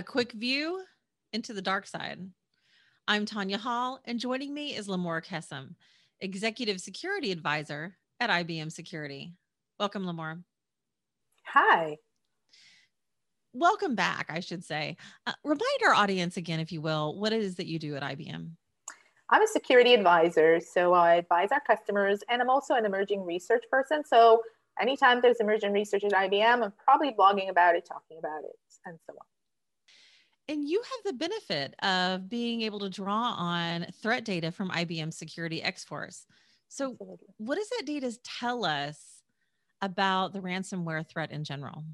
a quick view into the dark side. I'm Tanya Hall, and joining me is Limor Kessem, Executive Security Advisor at IBM Security. Welcome, Limor. Hi. Welcome back, I should say. Uh, remind our audience again, if you will, what it is that you do at IBM. I'm a security advisor, so I advise our customers, and I'm also an emerging research person. So anytime there's emerging research at IBM, I'm probably blogging about it, talking about it, and so on. And you have the benefit of being able to draw on threat data from IBM Security X Force. So, Absolutely. what does that data tell us about the ransomware threat in general?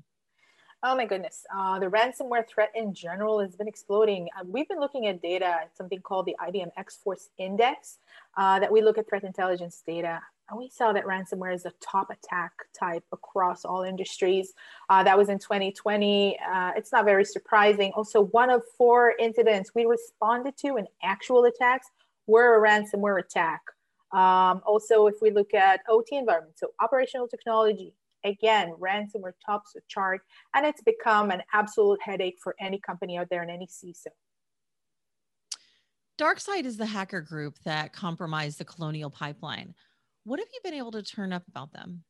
Oh my goodness. Uh, the ransomware threat in general has been exploding. Uh, we've been looking at data, something called the IBM X Force Index, uh, that we look at threat intelligence data. And we saw that ransomware is the top attack type across all industries. Uh, that was in 2020. Uh, it's not very surprising. Also, one of four incidents we responded to in actual attacks were a ransomware attack. Um, also, if we look at OT environment, so operational technology, again, ransomware tops the chart, and it's become an absolute headache for any company out there and any CISO. DarkSide is the hacker group that compromised the Colonial Pipeline. What have you been able to turn up about them?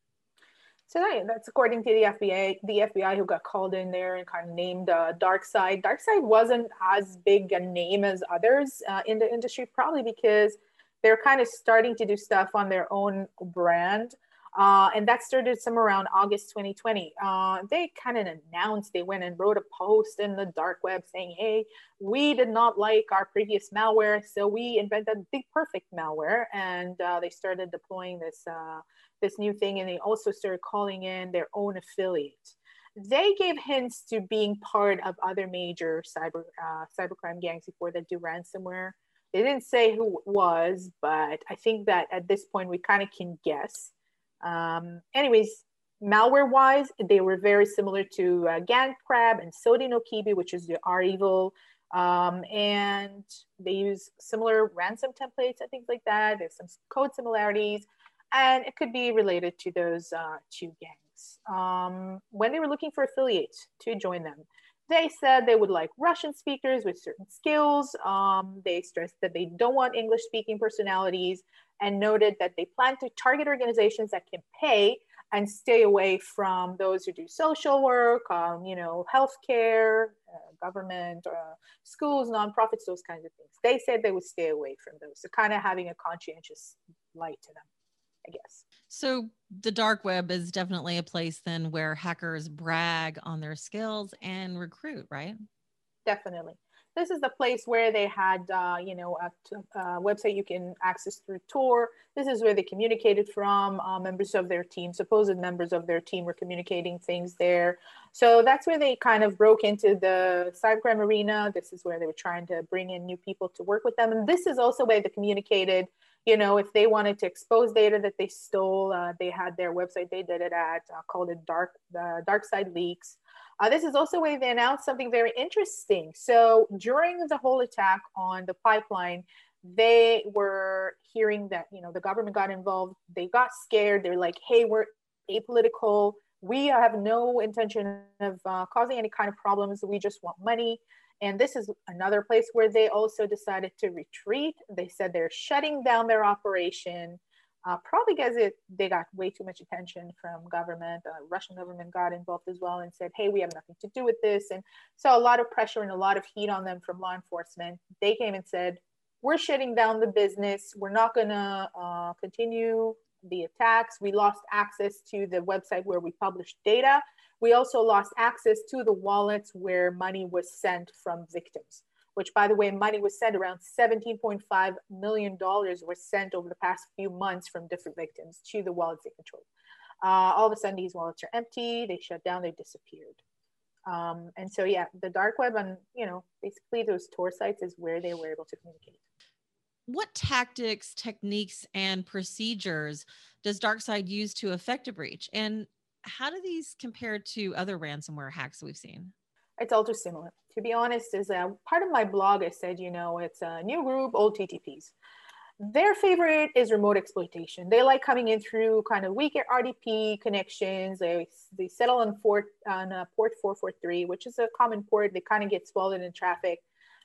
So that's according to the FBI, the FBI who got called in there and kind of named uh, DarkSide. DarkSide wasn't as big a name as others uh, in the industry, probably because they're kind of starting to do stuff on their own brand. Uh, and that started somewhere around August 2020. Uh, they kind of announced, they went and wrote a post in the dark web saying, hey, we did not like our previous malware, so we invented the perfect malware. And uh, they started deploying this, uh, this new thing, and they also started calling in their own affiliate. They gave hints to being part of other major cyber uh, cybercrime gangs before that do ransomware. They didn't say who it was, but I think that at this point we kind of can guess. Um, anyways, malware wise, they were very similar to uh, GandCrab and Sodinokibi, which is the REvil. Um, and they use similar ransom templates and things like that. There's some code similarities, and it could be related to those uh, two gangs. Um, when they were looking for affiliates to join them, they said they would like Russian speakers with certain skills. Um, they stressed that they don't want English speaking personalities and noted that they plan to target organizations that can pay and stay away from those who do social work, um, you know, healthcare, uh, government, uh, schools, nonprofits, those kinds of things. They said they would stay away from those. So kind of having a conscientious light to them, I guess. So the dark web is definitely a place then where hackers brag on their skills and recruit, right? Definitely. This is the place where they had, uh, you know, a, a, website you can access through Tor. This is where they communicated from. Uh, members of their team, supposed members of their team, were communicating things there. So that's where they kind of broke into the cybercrime arena. This is where they were trying to bring in new people to work with them. And this is also where they communicated you know, if they wanted to expose data that they stole, uh, they had their website they did it at, uh, called it Dark the Dark Side Leaks. Uh, this is also where they announced something very interesting. So during the whole attack on the pipeline, they were hearing that you know the government got involved. They got scared. They're like, "Hey, we're apolitical. We have no intention of uh, causing any kind of problems. We just want money." And this is another place where they also decided to retreat. They said they're shutting down their operation, uh, probably because it, they got way too much attention from government. Uh, Russian government got involved as well and said, hey, we have nothing to do with this. And so a lot of pressure and a lot of heat on them from law enforcement. They came and said, we're shutting down the business. We're not going to uh, continue the attacks. We lost access to the website where we published data. We also lost access to the wallets where money was sent from victims, which by the way, money was sent around $17.5 million was sent over the past few months from different victims to the wallets they controlled. Uh, all of a sudden these wallets are empty, they shut down, they disappeared. Um, and so yeah, the dark web and you know, basically those Tor sites is where they were able to communicate what tactics, techniques, and procedures does DarkSide use to affect a breach? And how do these compare to other ransomware hacks we've seen? It's all too similar. To be honest, is a part of my blog. I said, you know, it's a new group, old TTPs. Their favorite is remote exploitation. They like coming in through kind of weaker RDP connections. They, they settle on, uh, port, on port 443, which is a common port. They kind of get swallowed in traffic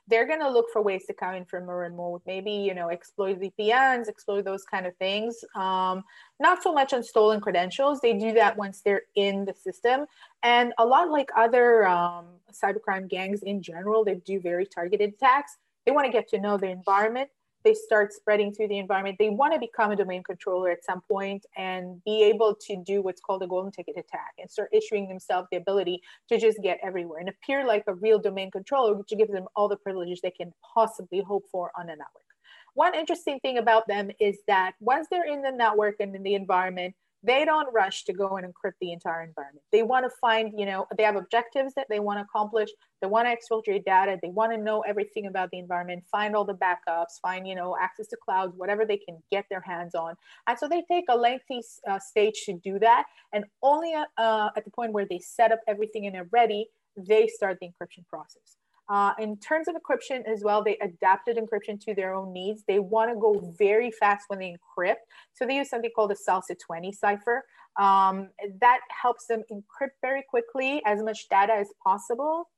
they're going to look for ways to come in from a remote maybe you know exploit vpns exploit those kind of things. Um, not so much on stolen credentials. They do that once they're in the system. And a lot like other um, cybercrime gangs in general they do very targeted attacks. They want to get to know the environment they start spreading through the environment. They want to become a domain controller at some point and be able to do what's called a golden ticket attack and start issuing themselves the ability to just get everywhere and appear like a real domain controller, which gives them all the privileges they can possibly hope for on a network. One interesting thing about them is that once they're in the network and in the environment, they don't rush to go and encrypt the entire environment. They want to find, you know, they have objectives that they want to accomplish. They want to exfiltrate data. They want to know everything about the environment, find all the backups, find, you know, access to clouds, whatever they can get their hands on. And so they take a lengthy uh, stage to do that. And only at, uh, at the point where they set up everything and are ready, they start the encryption process. Uh, in terms of encryption as well, they adapted encryption to their own needs. They want to go very fast when they encrypt. So they use something called a SALSA 20 cipher. Um, that helps them encrypt very quickly as much data as possible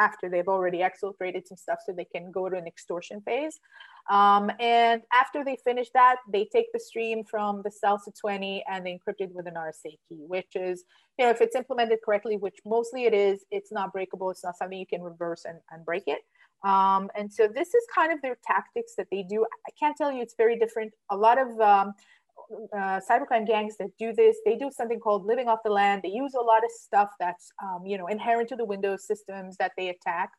after they've already exfiltrated some stuff so they can go to an extortion phase. Um, and after they finish that, they take the stream from the SALSA 20 and they encrypt it with an RSA key, which is, you know, if it's implemented correctly, which mostly it is, it's not breakable. It's not something you can reverse and, and break it. Um, and so this is kind of their tactics that they do. I can't tell you it's very different. A lot of um, uh, cybercrime gangs that do this, they do something called living off the land. They use a lot of stuff that's, um, you know, inherent to the Windows systems that they attack.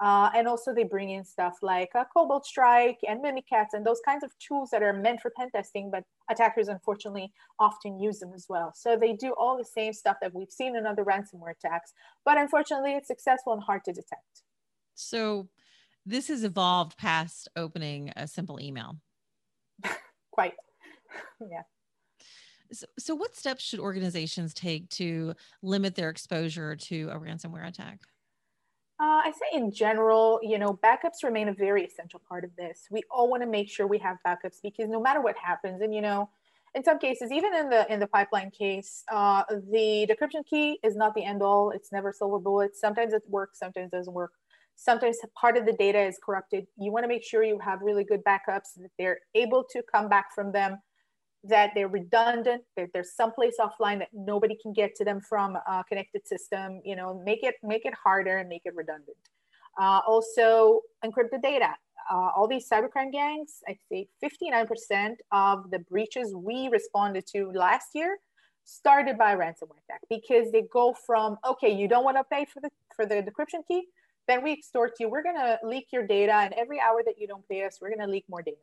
Uh, and also they bring in stuff like uh, Cobalt Strike and Mimikatz and those kinds of tools that are meant for pen testing, but attackers unfortunately often use them as well. So they do all the same stuff that we've seen in other ransomware attacks, but unfortunately it's successful and hard to detect. So this has evolved past opening a simple email. Quite, yeah. So, so, what steps should organizations take to limit their exposure to a ransomware attack? Uh, I say in general, you know, backups remain a very essential part of this. We all want to make sure we have backups because no matter what happens, and you know, in some cases, even in the in the pipeline case, uh, the decryption key is not the end all. It's never silver bullet. Sometimes it works, sometimes it doesn't work. Sometimes part of the data is corrupted. You want to make sure you have really good backups that they're able to come back from them that they're redundant, that there's someplace offline that nobody can get to them from a connected system, you know, make it, make it harder and make it redundant. Uh, also, encrypted data. Uh, all these cybercrime gangs, I say 59% of the breaches we responded to last year started by ransomware attack because they go from, okay, you don't want to pay for the, for the decryption key, then we extort you. We're going to leak your data. And every hour that you don't pay us, we're going to leak more data.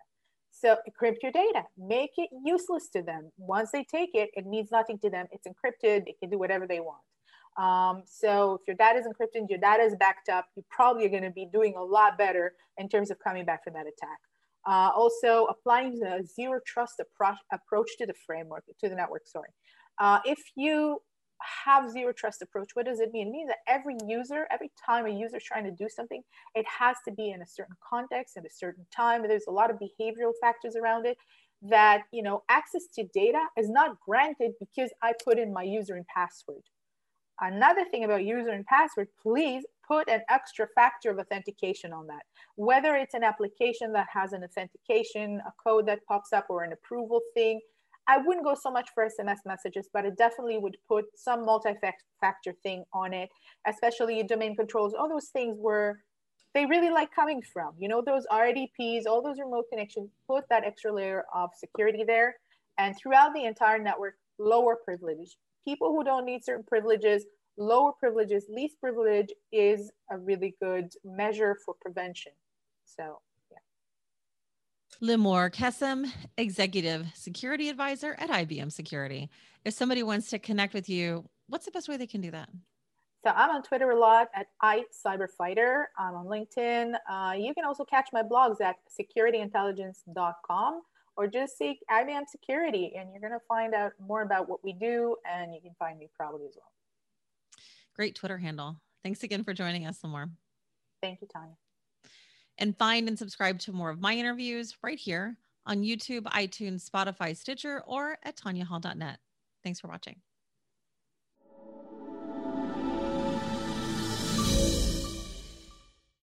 So encrypt your data, make it useless to them. Once they take it, it means nothing to them. It's encrypted, they can do whatever they want. Um, so if your data is encrypted, your data is backed up, you probably are going to be doing a lot better in terms of coming back from that attack. Uh, also, applying the zero trust appro- approach to the framework, to the network, sorry. Uh, if you have zero trust approach what does it mean? It means that every user every time a user is trying to do something it has to be in a certain context at a certain time. There's a lot of behavioral factors around it that you know access to data is not granted because i put in my user and password. Another thing about user and password please put an extra factor of authentication on that. Whether it's an application that has an authentication a code that pops up or an approval thing I wouldn't go so much for SMS messages, but it definitely would put some multi-factor thing on it, especially domain controls, all those things were they really like coming from. You know, those RDPs, all those remote connections, put that extra layer of security there. And throughout the entire network, lower privilege. People who don't need certain privileges, lower privileges, least privilege is a really good measure for prevention. So Limor Kessem, Executive Security Advisor at IBM Security. If somebody wants to connect with you, what's the best way they can do that? So I'm on Twitter a lot at iCyberfighter. I'm on LinkedIn. Uh, you can also catch my blogs at securityintelligence.com or just seek IBM Security and you're going to find out more about what we do and you can find me probably as well. Great Twitter handle. Thanks again for joining us, Limor. Thank you, Tanya and find and subscribe to more of my interviews right here on YouTube, iTunes, Spotify, Stitcher, or at tanyahall.net. Thanks for watching.